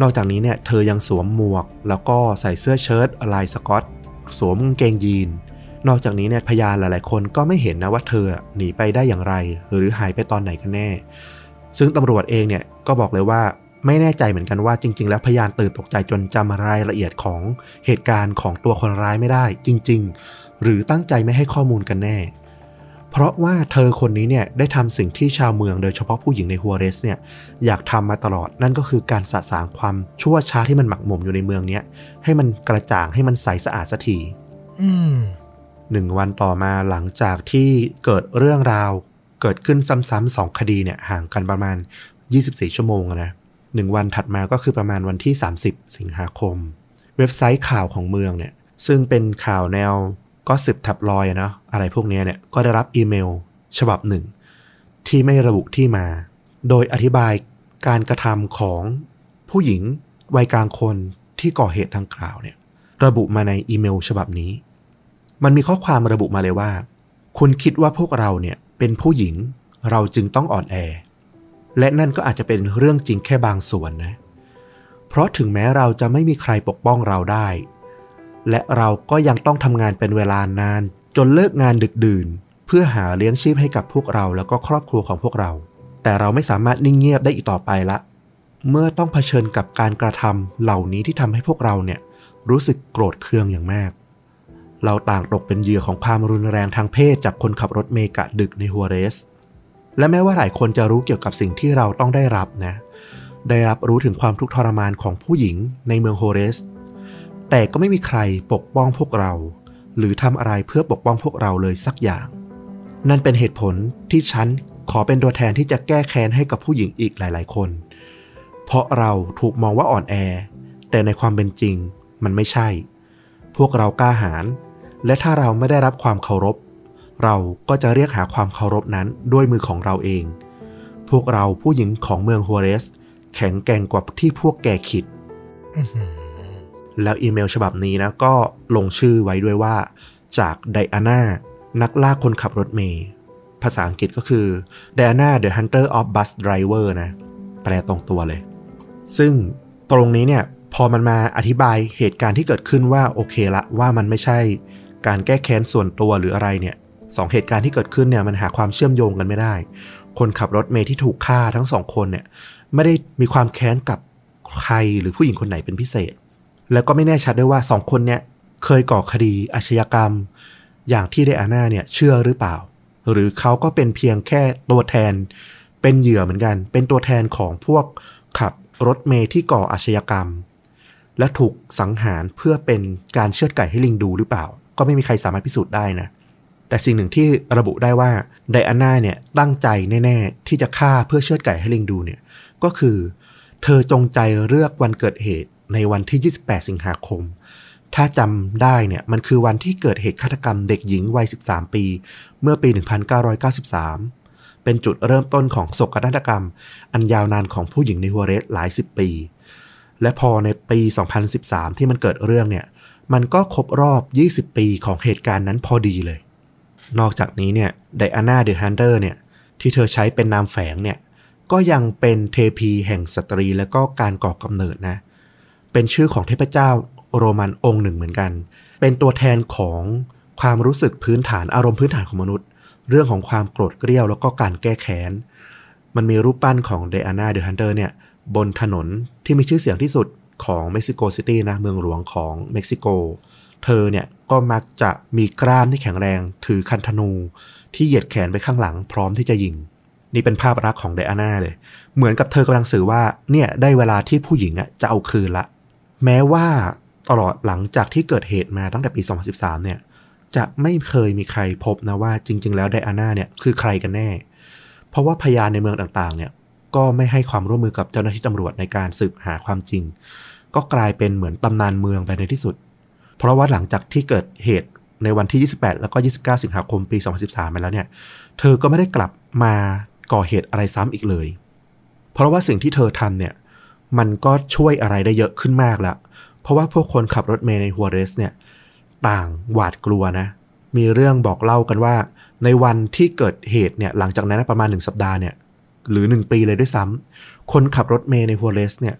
นอกจากนี้เนี่ยเธอยังสวมหมวก แล้วก็ใส่เสื้อเชิ้ตลายสกอตสวมกางเกงยีน นอกจากนี้เนี่ยพยานหลาย ๆ คนก็ไม่เห็นนะว่าเธอหนีไปได้อย่างไร หรือหายไปตอนไหนกันแน่ ซึ่งตำรวจเองเนี่ยก็บอกเลยว่าไม่แน่ใจเหมือนกันว่าจริง ๆ แล้วพยานตื่นตกใจจนจำรายละเอียดของเหตุการณ์ของตัวคนร้ายไม่ได้ จริง ๆ หรือตั้งใจไม่ให้ข้อมูลกันแน่ เพราะว่าเธอคนนี้เนี่ยได้ทำสิ่งที่ชาวเมืองโดยเฉพาะผู้หญิงในฮัวเรสเนี่ยอยากทำมาตลอดนั่นก็คือการสะสางความชั่วช้าที่มันหมักหมมอยู่ในเมืองเนี้ยให้มันกระจ่างให้มันใสสะอาดสักทีอืมหนึ่งวันต่อมาหลังจากที่เกิดเรื่องราว เกิดขึ้นซ้ำๆสองคดีเนี่ยห่างกันประมาณ 24 ชั่วโมงอะนะหนึ่งวันถัดมาก็คือประมาณวันที่ 30 สิงหาคม เว็บไซต์ข่าวของเมืองเนี่ย ซึ่งเป็นข่าวแนว ก็สิบทับลอยนะอะไรพวกนี้เนี่ยก็ได้รับอีเมล ฉบับหนึ่ง ที่ไม่ระบุที่มา โดยอธิบายการกระทำของผู้หญิงวัยกลางคนที่ก่อเหตุดังกล่าวเนี่ยระบุมาในอีเมล ฉบับนี้ มันมีข้อความระบุมาเลยว่า คุณคิดว่าพวกเราเนี่ยเป็นผู้หญิงเราจึงต้องอ่อนแอ และนั่นก็อาจจะเป็นเรื่องจริงแค่บางส่วนนะ เพราะถึงแม้เราจะไม่มีใครปกป้องเราได้ และเราก็ยังต้องทำงานเป็นเวลานาน จนเลิกงานดึกดื่น เพื่อหาเลี้ยงชีพให้กับพวกเราแล้วก็ครอบครัวของพวกเรา แต่เราไม่สามารถนิ่งเงียบได้อีกต่อไปละ เมื่อต้องเผชิญกับการกระทำเหล่านี้ที่ทำให้พวกเราเนี่ยรู้สึกโกรธเคืองอย่างมาก เราต่างตกเป็นเหยื่อของความรุนแรงทางเพศจากคนขับรถเมกะดึกในฮัวเรส และแม้ว่าหลายคนจะรู้เกี่ยวกับสิ่งที่เราต้องได้รับนะ ได้รับรู้ถึงความทุกข์ทรมานของผู้หญิงในเมืองโฮเรส แต่ก็ไม่มีใครปกป้องพวกเรา หรือทำอะไรเพื่อปกป้องพวกเราเลยสักอย่าง นั่นเป็นเหตุผลที่ฉันขอเป็นตัวแทนที่จะแก้แค้นให้กับผู้หญิงอีกหลาย ๆ คน เพราะเราถูกมองว่าอ่อนแอ แต่ในความเป็นจริงมันไม่ใช่ พวกเรากล้าหาญและถ้าเราไม่ได้รับความเคารพ เราก็จะเรียกหาความเคารพนั้นด้วยมือของเราเอง พวกเราผู้หญิงของเมืองฮัวเรส แข็งแกร่งกว่าที่พวกแกคิด แล้วอีเมลฉบับนี้นะก็ลงชื่อไว้ด้วยว่า จากไดอาน่านักล่าคนขับรถเมย์ภาษาอังกฤษก็คือ Diana the Hunter of Bus Driver นะ แปลตรงตัวเลย ซึ่งตรงนี้เนี่ยพอมันมาอธิบายเหตุการณ์ที่เกิดขึ้นว่าโอเคละว่ามันไม่ใช่การแก้แค้นส่วนตัวหรืออะไรเนี่ยสองเหตุการณ์ที่เกิดขึ้นเนี่ยมันหาความเชื่อมโยงกันไม่ได้ คนขับรถเมย์ที่ถูกฆ่าทั้งสองคนเนี่ยไม่ได้มีความแค้นกับใครหรือผู้หญิงคนไหนเป็นพิเศษ แล้วก็ไม่แน่ชัดด้วยว่าสองคนเนี่ยเคยก่อคดีอาชญากรรม อย่างที่เดอาน่าเนี่ยเชื่อหรือเปล่า หรือเขาก็เป็นเพียงแค่ตัวแทน เป็นเหยื่อเหมือนกัน เป็นตัวแทนของพวกขับรถเมย์ที่ก่ออาชญากรรม และถูกสังหารเพื่อเป็นการเชือดไก่ให้ลิงดูหรือเปล่า ก็ไม่มีใครสามารถพิสูจน์ได้นะแต่สิ่งหนึ่งที่ระบุได้ว่าไดอาน่าเนี่ยตั้งใจแน่ๆ ที่จะฆ่าเพื่อเชือดไก่ให้ลิงดูเนี่ยก็คือ เธอจงใจเลือกวันเกิดเหตุ ในวันที่ 28 สิงหาคม ถ้าจำได้เนี่ยมันคือวันที่เกิดเหตุฆาตกรรมเด็กหญิงวัย 13 ปี เมื่อปี 1993 เป็นจุดเริ่มต้นของโศกนาฏกรรม อันยาวนานของผู้หญิงในฮัวเรสหลายสิบปี และพอในปี 2013 ที่มันเกิดเรื่องเนี่ยมันก็ครบรอบ 20 ปีของเหตุการณ์นั้นพอดีเลย นอกจากนี้เนี่ย Diana the Hunter เนี่ยที่เธอใช้เป็นนามแฝงเนี่ยก็ยังเป็นเทพีแห่งสตรีและก็การก่อกำเนิดนะเป็นชื่อของเทพเจ้าโรมันองค์หนึ่งเหมือนกัน เป็นตัวแทนของความรู้สึกพื้นฐานอารมณ์พื้นฐานของมนุษย์ เรื่องของความโกรธเกรี้ยวแล้วก็การแก้แค้น มันมีรูปปั้นของ Diana the Hunter เนี่ยบนถนนที่มีชื่อเสียงที่สุดของเม็กซิโกซิตี้นะเมืองหลวงของเม็กซิโก เธอเนี่ยก็มักจะมีกล้ามที่แข็งแรง ถือคันธนู ที่เหยียดแขนไปข้างหลังพร้อมที่จะยิง นี่เป็นภาพรักของไดอาน่าเลย เหมือนกับเธอกำลังสื่อว่าเนี่ยได้เวลาที่ผู้หญิงอะจะเอาคืนละ แม้ว่าตลอดหลังจากที่เกิดเหตุมาตั้งแต่ปี 2013 เนี่ย จะไม่เคยมีใครพบนะว่าจริง ๆ แล้วไดอาน่าเนี่ยคือใครกันแน่ เพราะว่าพยานในเมืองต่างๆ เนี่ยก็ไม่ให้ความร่วมมือกับเจ้าหน้าที่ตำรวจในการสืบหาความจริง ก็กลายเป็นเหมือนตำนานเมืองไปในที่สุด เพราะว่าหลังจากที่เกิดเหตุในวันที่ 28 แล้วก็ 29 สิงหาคมปี 2013 ไปแล้วเนี่ย เธอก็ไม่ได้กลับมาก่อเหตุอะไรซ้ำอีกเลย เพราะว่าสิ่งที่เธอทำเนี่ย มันก็ช่วยอะไรได้เยอะขึ้นมากแล้วเพราะว่าพวกคนขับรถเมล์ในฮัวเรสเนี่ยต่างหวาดกลัวนะ มีเรื่องบอกเล่ากันว่า ในวันที่เกิดเหตุเนี่ยหลังจากนั้นประมาณหนึ่งสัปดาห์เนี่ยหรือหนึ่งปีเลยด้วยซ้ำคนขับรถเมล์ในฮัวเรสเนี่ย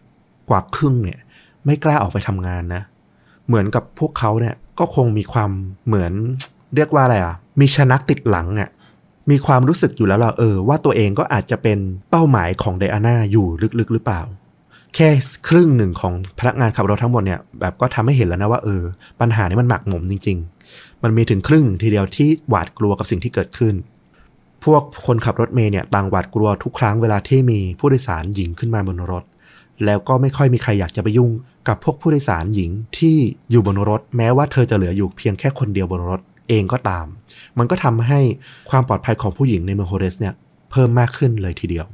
กว่าครึ่งเนี่ยไม่กล้าออกไปทำงานนะ เหมือนกับพวกเขาเนี่ยก็คงมีความเหมือนเรียกว่าอะไรอะ มีชนักติดหลังอะ มีความรู้สึกอยู่แล้วล่ะเออ ว่าตัวเองก็อาจจะเป็นเป้าหมายของไดอาน่าอยู่ลึกๆหรือเปล่า แค่ครึ่งหนึ่งของพนักงานขับรถทั้งหมดเนี่ยแบบก็ทำให้เห็นแล้วนะว่าเออ ปัญหานี้มันหมักหมมจริง ๆ มันมีถึงครึ่งทีเดียวที่หวาดกลัวกับสิ่งที่เกิดขึ้น พวกคนขับรถเมย์เนี่ยต่างหวาดกลัวทุกครั้งเวลาที่มีผู้โดยสารหญิงขึ้นมาบนรถ แล้วก็ไม่ค่อยมีใครอยากจะไปยุ่ง กับพวกผู้โดยสารหญิงที่อยู่บนรถ แม้ว่าเธอจะเหลืออยู่เพียงแค่คนเดียวบนรถเองก็ตาม มันก็ทำให้ความปลอดภัยของผู้หญิงในเมืองโฮเรสเนี่ยเพิ่มมากขึ้นเลยทีเดียว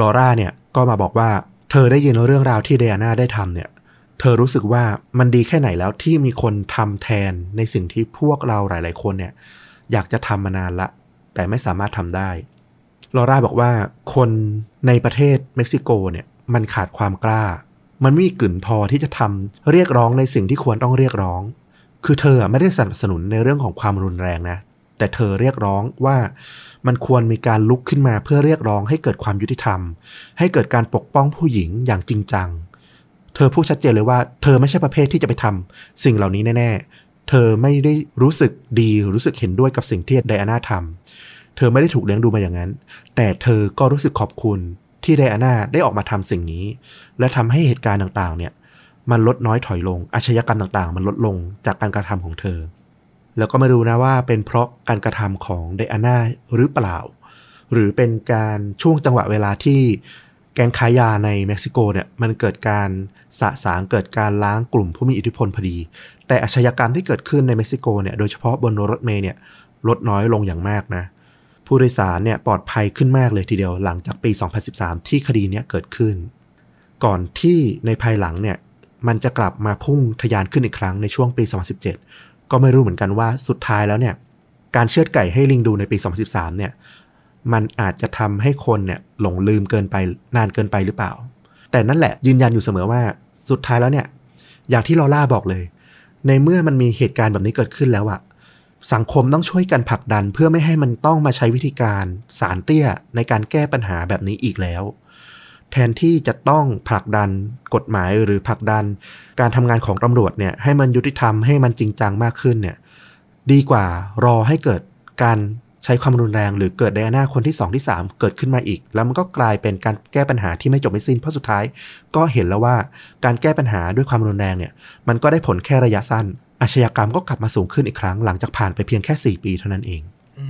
ลอร่าเนี่ยก็มาบอกว่า เธอได้ยินเรื่องราวที่เดอาน่าได้ทำเนี่ยเเธอรู้สึกว่ามันดีแค่ไหนแล้วที่มีคนทำแทนในสิ่งที่พวกเราหลาย ๆ คนเนี่ยอยากจะทำมานานละ แต่ไม่สามารถทำได้ลอร่าบอกว่าคนในประเทศเม็กซิโกเนี่ยมันขาดความกล้า มันไม่มีกลิ่นพอที่จะทำเรียกร้องในสิ่งที่ควรต้องเรียกร้อง คือเธอไม่ได้สนับสนุนในเรื่องของความรุนแรงนะ แต่เธอเรียกร้องว่ามันควรมีการลุกขึ้นมาเพื่อเรียกร้องให้เกิดความยุติธรรม ให้เกิดการปกป้องผู้หญิงอย่างจริงจัง เธอพูดชัดเจนเลยว่า เธอไม่ใช่ประเภทที่จะไปทำสิ่งเหล่านี้แน่ ๆ เธอไม่ได้รู้สึกดีรู้สึกเห็นด้วยกับสิ่งที่ไดอาน่าทำเธอไม่ได้ถูกเลี้ยงดูมาอย่างนั้น แต่เธอก็รู้สึกขอบคุณที่ไดอาน่าได้ออกมาทำสิ่งนี้ และทำให้เหตุการณ์ต่างๆ เนี่ย มันลดน้อยถอยลงอาชญากรรมต่างๆ มันลดลงจากการกระทำของเธอ แล้วก็ไม่รู้นะว่าเป็นเพราะการกระทำของไดอาน่าหรือเปล่า หรือเป็นการช่วงจังหวะเวลาที่แก๊งค้ายาในเม็กซิโกเนี่ยมันเกิดการสะสางเกิดการล้างกลุ่มผู้มีอิทธิพลพอดี แต่อาชญากรรมที่เกิดขึ้นในเม็กซิโกเนี่ยโดยเฉพาะบนรถเมล์เนี่ยลดน้อยลงอย่างมากนะ ผู้โดยสารเนี่ยปลอดภัยขึ้นมากเลยทีเดียวหลังจากปี 2013 ที่คดีเนี้ยเกิดขึ้น ก่อนที่ในภายหลังเนี่ยมันจะกลับมาพุ่งทะยานขึ้นอีกครั้งในช่วงปี 2017 ก็ไม่รู้เหมือนกันว่าสุดท้ายแล้วเนี่ย การเชือดไก่ให้ลิงดูในปี 2013 เนี่ย มันอาจจะทำให้คนเนี่ยหลงลืมเกินไปนานเกินไปหรือเปล่า แต่นั่นแหละยืนยันอยู่เสมอว่าสุดท้ายแล้วเนี่ย อย่างที่ลอล่าบอกเลย ในเมื่อมันมีเหตุการณ์แบบนี้เกิดขึ้นแล้วอะสังคมต้องช่วยกันผลักดันเพื่อไม่ให้มันต้องมาใช้วิธีการสารเตี้ยในการแก้ปัญหาแบบนี้อีกแล้ว แทนที่จะต้องผลักดันกฎหมายหรือผลักดัน การทำงานของตำรวจเนี่ยให้มันยุติธรรมให้มันจริงจังมากขึ้นเนี่ยดีกว่ารอให้เกิดการใช้ความรุนแรงหรือเกิดไดอาน่าคนที่ 2 ที่ 3 เกิดขึ้นมาอีก แล้วมันก็กลายเป็นการแก้ปัญหาที่ไม่จบไม่สิ้นเพราะสุดท้าย ก็เห็นแล้วว่าการแก้ปัญหาด้วยความรุนแรงเนี่ยมันก็ได้ผลแค่ระยะสั้น อาชญากรรมก็กลับมาสูงขึ้นอีกครั้งหลังจากผ่านไปเพียงแค่ 4 ปีเท่านั้นเองอ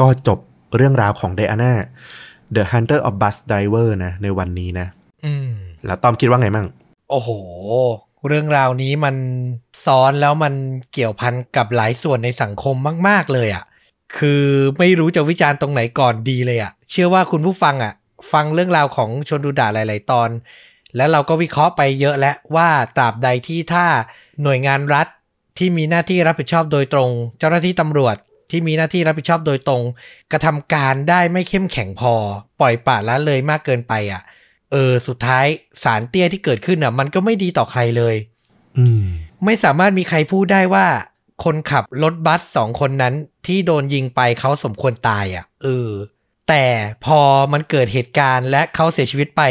ก็จบเรื่องราวของไดอาน่า The Hunter of Bus Driver นะ ในวันนี้นะอืมแล้วตอมคิดว่าไงมั่ง โอ้โห เรื่องราวนี้มันซ้อนแล้วมันเกี่ยวพันกับหลายส่วนในสังคมมาก ๆ เลยอะ่ะ คือไม่รู้จะวิจารณ์ตรงไหนก่อนดีเลยอะ่ะ เชื่อว่าคุณผู้ฟังอะ่ะ ฟังเรื่องราวของชนดูด่าหลาย ๆ ตอน แล้วเราก็วิเคราะห์ไปเยอะแล้วว่าตราบใดที่ถ้าหน่วยงานรัฐที่มีหน้าที่รับผิดชอบโดยตรง เจ้าหน้าที่ตำรวจ ที่มีหน้าที่รับผิดชอบโดยตรง กระทำการได้ไม่เข้มแข็งพอ ปล่อยปละละเลยมากเกินไปอะ เออ สุดท้ายสารเตี้ยที่เกิดขึ้นอะ มันก็ไม่ดีต่อใครเลยอืมไม่สามารถมีใครพูดได้ว่า คนขับรถบัสสองคนนั้นที่โดนยิงไปเขาสมควรตายอะเออแต่พอมันเกิดเหตุการณ์และเขาเสียชีวิตไป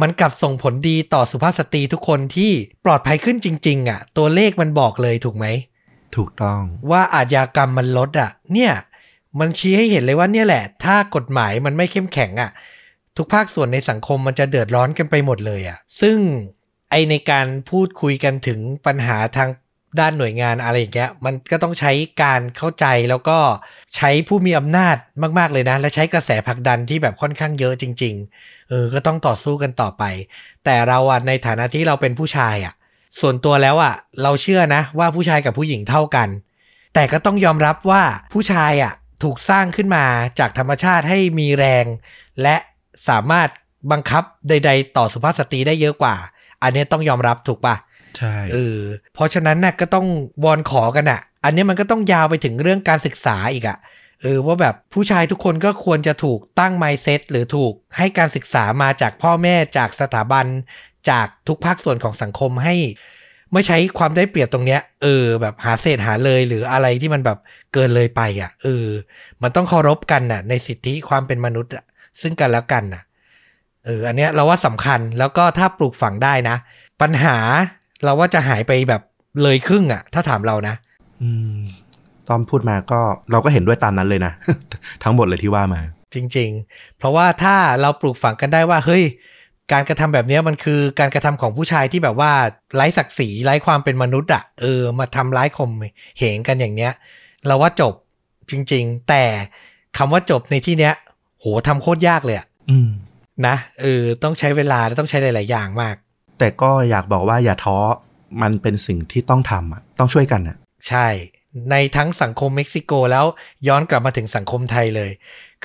มันกลับส่งผลดีต่อสุภาพสตรีทุกคนที่ปลอดภัยขึ้นจริง ๆอะ ตัวเลขมันบอกเลยถูกไหม ถูกต้องว่าอาชญากรรมมันลดอะ เนี่ย มันชี้ให้เห็นเลยว่าเนี่ยแหละ ถ้ากฎหมายมันไม่เข้มแข็งอะ ทุกภาคส่วนในสังคมมันจะเดือดร้อนกันไปหมดเลยอะ ซึ่งไอในการพูดคุยกันถึงปัญหาทางด้านหน่วยงานอะไรอย่างเงี้ยมันก็ต้องใช้การเข้าใจแล้วก็ใช้ผู้มีอำนาจมาก ๆ เลยนะ และใช้กระแสผลักดันที่แบบค่อนข้างเยอะจริง ๆ เออ ก็ต้องต่อสู้กันต่อไป แต่เราอะในฐานะที่เราเป็นผู้ชายอะ ส่วนตัวแล้วอะ เราเชื่อนะว่าผู้ชายกับผู้หญิงเท่ากัน แต่ก็ต้องยอมรับว่าผู้ชายอะถูกสร้างขึ้นมาจากธรรมชาติให้มีแรง และสามารถบังคับใด ๆ ต่อสุภาพสตรีได้เยอะกว่า อันนี้ต้องยอมรับถูกปะใช่เออเพราะฉะนั้นน่ะก็ต้องวอนขอกันอะ อันนี้มันก็ต้องยาวไปถึงเรื่องการศึกษาอีกอะเออว่าแบบผู้ชายทุกคนก็ควรจะถูกตั้ง mindset หรือถูกให้การศึกษามาจากพ่อแม่จากสถาบัน จากทุกภาคส่วนของสังคมให้ไม่ใช้ความได้เปรียบตรงเนี้ย เออ แบบหาเศษหาเลยหรืออะไรที่มันแบบเกินเลยไปอะเออ มันต้องเคารพกันน่ะ ในสิทธิความเป็นมนุษย์อะซึ่งกันแล้วกันน่ะ เออ อันเนี้ยเราว่าสำคัญแล้วก็ถ้าปลูกฝังได้นะ ปัญหาเราว่าจะหายไปแบบเลยครึ่งอะถ้าถามเรานะ อืมตอมพูดมาก็เราก็เห็นด้วยตามนั้นเลยนะ ทั้งหมดเลยที่ว่ามา จริง ๆ เพราะว่าถ้าเราปลูกฝังกันได้ว่า เฮ้ย การกระทำแบบเนี้ยมันคือการกระทำของผู้ชายที่แบบว่าไร้ศักดิ์ศรีไร้ความเป็นมนุษย์อะเออมาทำร้ายข่มเหงกันอย่างเนี้ย เราว่าจบจริง ๆ แต่คำว่าจบในที่เนี้ย โหทำโคตรยากเลยอะอืมนะเออต้องใช้เวลาและต้องใช้หลาย ๆ อย่างมาก แต่ก็อยากบอกว่าอย่าท้อมันเป็นสิ่งที่ต้องทำอะต้องช่วยกันอะใช่ในทั้งสังคมเม็กซิโกแล้วย้อนกลับมาถึงสังคมไทยเลย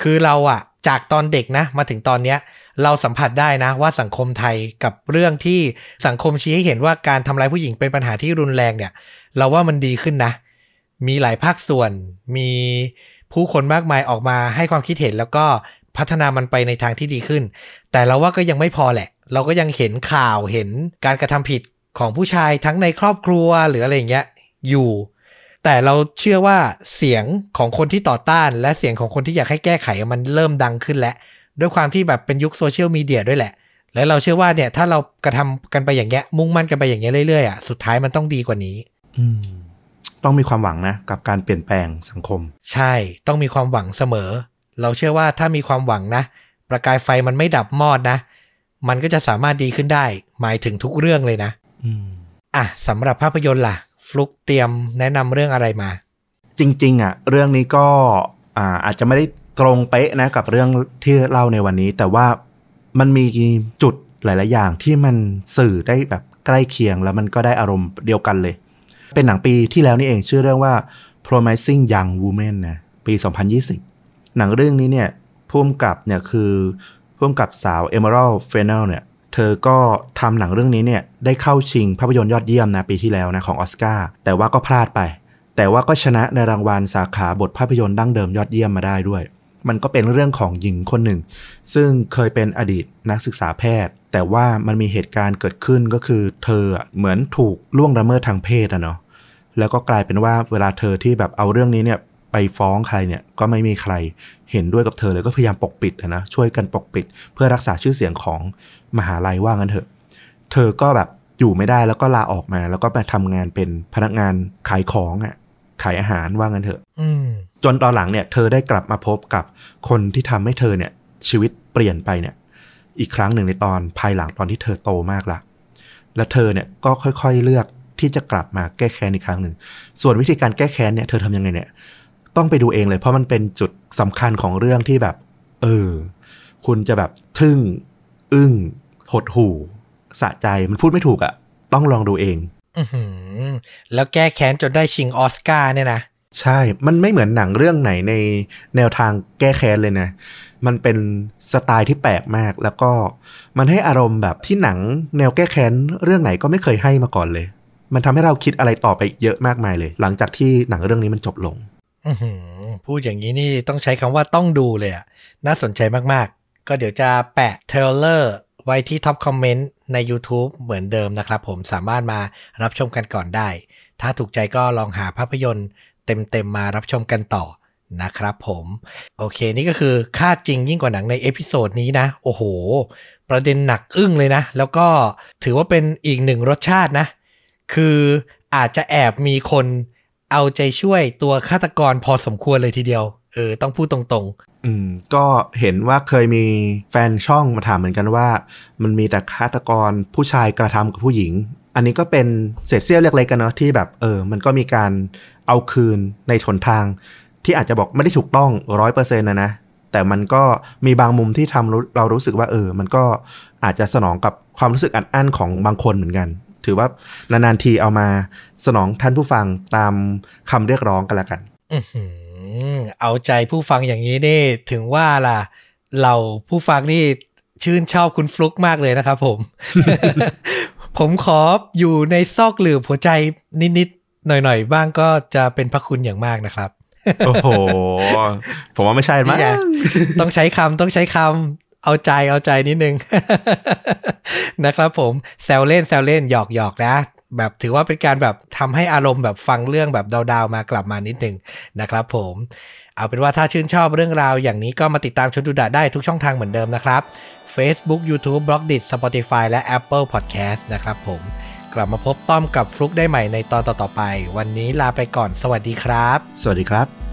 คือเราอะจากตอนเด็กนะ มาถึงตอนเนี้ย เราสัมผัสได้นะว่าสังคมไทยกับเรื่องที่สังคมชี้ให้เห็นว่าการทำร้ายผู้หญิงเป็นปัญหาที่รุนแรงเนี่ย เราว่ามันดีขึ้นนะ มีหลายภาคส่วน มีผู้คนมากมายออกมาให้ความคิดเห็นแล้วก็พัฒนามันไปในทางที่ดีขึ้น แต่เราว่าก็ยังไม่พอแหละ เราก็ยังเห็นข่าวเห็นการกระทำผิดของผู้ชายทั้งในครอบครัวหรืออะไรอย่างเงี้ยอยู่ แต่เราเชื่อว่าเสียงของคนที่ต่อต้าน และเสียงของคนที่อยากให้แก้ไขมันเริ่มดังขึ้นแล้ว ด้วยความที่แบบเป็นยุคโซเชียลมีเดียด้วยแหละ และเราเชื่อว่าเนี่ยถ้าเรากระทำกันไปอย่างเงี้ยมุ่งมั่นกันไปอย่างเงี้ยเรื่อยๆอะสุดท้ายมันต้องดีกว่านี้ อืมต้องมีความหวังนะกับการเปลี่ยนแปลงสังคม ใช่ต้องมีความหวังเสมอ เราเชื่อว่าถ้ามีความหวังนะ ประกายไฟมันไม่ดับมอดนะ มันก็จะสามารถดีขึ้นได้ หมายถึงทุกเรื่องเลยนะอืมอะสำหรับภาพยนตร์ล่ะ ฟลุกเตรียมแนะนำเรื่องอะไรมา จริง ๆ อะ เรื่องนี้ก็อ่าอาจจะไม่ได้ ตรงเป๊ะนะกับเรื่องที่เล่าในวันนี้ แต่ว่ามันมีจุดหลาย ๆ อย่างที่มันสื่อได้แบบใกล้เคียงแล้วมันก็ได้อารมณ์เดียวกันเลย เป็นหนังปีที่แล้วนี่เองชื่อเรื่องว่า Promising Young Woman นะปี 2020 หนังเรื่องนี้เนี่ยพุ่มกับเนี่ยคือพุ่มกับสาว Emerald Fennell เนี่ยเธอก็ทำหนังเรื่องนี้เนี่ยได้เข้าชิงภาพยนตร์ยอดเยี่ยมนะปีที่แล้วนะของออสการ์แต่ว่าก็พลาดไป แต่ว่าก็ชนะในรางวัลสาขาบทภาพยนตร์ดั้งเดิมยอดเยี่ยมมาได้ด้วย มันก็เป็นเรื่องของหญิงคนหนึ่ง ซึ่งเคยเป็นอดีตนักศึกษาแพทย์ แต่ว่ามันมีเหตุการณ์เกิดขึ้นก็คือเธอเหมือนถูกล่วงละเมิดทางเพศอะเนาะแล้วก็กลายเป็นว่าเวลาเธอที่แบบเอาเรื่องนี้เนี่ยไปฟ้องใครเนี่ยก็ไม่มีใครเห็นด้วยกับเธอเลยก็พยายามปกปิดนะช่วยกันปกปิด เพื่อรักษาชื่อเสียงของมหาลัยว่างั้นเถอะ เธอก็แบบอยู่ไม่ได้แล้วก็ลาออกมา แล้วก็ไปทำงานเป็นพนักงานขายของอะขายอาหารว่างั้นเถอะ อื จนตอนหลังเนี่ยเธอได้กลับมาพบกับคนที่ทำให้เธอเนี่ยชีวิตเปลี่ยนไปเนี่ย อีกครั้งหนึ่งในตอนภายหลังตอนที่เธอโตมากละและเธอเนี่ยก็ค่อยๆเลือกที่จะกลับมาแก้แค้นอีกครั้งหนึ่ง ส่วนวิธีการแก้แค้นเนี่ยเธอทำยังไงเนี่ย ต้องไปดูเองเลย เพราะมันเป็นจุดสำคัญของเรื่องที่แบบ เออ คุณจะแบบทึ่ง อึ้ง หดหู่ สะใจมันพูดไม่ถูกอะ่ะ ต้องลองดูเอง อือหือแล้วแก้แค้นจนได้ชิงออสการ์เนี่ยนะ ใช่ มันไม่เหมือนหนังเรื่องไหนในแนวทางแก้แค้นเลยนะ มันเป็นสไตล์ที่แปลกมาก แล้วก็มันให้อารมณ์แบบที่หนังแนวแก้แค้นเรื่องไหนก็ไม่เคยให้มาก่อนเลย มันทำให้เราคิดอะไรต่อไปเยอะมากมายเลย หลังจากที่หนังเรื่องนี้มันจบลงพูดอย่างนี้นี่ต้องใช้คำว่าต้องดูเลยอะน่าสนใจมากๆ ก็เดี๋ยวจะแปะเทรลเลอร์ไว้ที่ท็อปคอมเมนต์ใน YouTube เหมือนเดิมนะครับผมสามารถมารับชมกันก่อนได้ ถ้าถูกใจก็ลองหาภาพยนตร์ เต็มๆมารับชมกันต่อนะครับผม โอเคนี่ก็คือฆาตจริงยิ่งกว่าหนังใน episode นี้นะ โอ้โห ประเด็นหนักอึ้งเลยนะ แล้วก็ถือว่าเป็นอีกหนึ่งรสชาตินะ คืออาจจะแอบมีคนเอาใจช่วยตัวฆาตกรพอสมควรเลยทีเดียว เออ ต้องพูดตรงอืม ก็เห็นว่าเคยมีแฟนช่องมาถามเหมือนกันว่า มันมีแต่ฆาตกรผู้ชายกระทำกับผู้หญิง อันนี้ก็เป็นเศษเสี้ยวเล็กๆกันเนาะที่แบบเออ มันก็มีการเอาคืนในชนทาง ที่อาจจะบอกไม่ได้ถูกต้องร้อยเปอร์เซ็นต์นะนะแต่มันก็มีบางมุมที่ทำรู้เรารู้สึกว่าเออ มันก็อาจจะสนองกับความรู้สึกอัดอั้นของบางคนเหมือนกัน ถือว่านานๆทีเอามาสนองท่านผู้ฟังตามคำเรียกร้องกันละกันเอาใจผู้ฟังอย่างนี้นี่ถึงว่าล่ะ เราผู้ฟังนี่ชื่นชอบคุณฟลุกมากเลยนะครับผม ผมขออยู่ในซอกหลืบหัวใจนิดๆหน่อยๆ บ้างก็จะเป็นพระคุณอย่างมากนะครับ โอ้โห ผมว่าไม่ใช่มั้งนี่ไงต้องใช้คำต้องใช้คำเอาใจเอาใจนิดนึง นะครับผมแซวเล่นแซวเล่นหยอกหยอกนะแบบถือว่าเป็นการแบบทำให้อารมณ์แบบฟังเรื่องแบบดาวๆมากลับมานิดนึงนะครับผม เอาเป็นว่าถ้าชื่นชอบเรื่องราวอย่างนี้ก็มาติดตามชนดูดะได้ทุกช่องทางเหมือนเดิมนะครับ Facebook YouTube b l o g d i t Spotify และ Apple Podcast นะครับผมกลับมาพบต้อมกับฟลุกได้ใหม่ในตอนต่อๆไป วันนี้ลาไปก่อน สวัสดีครับ สวัสดีครับ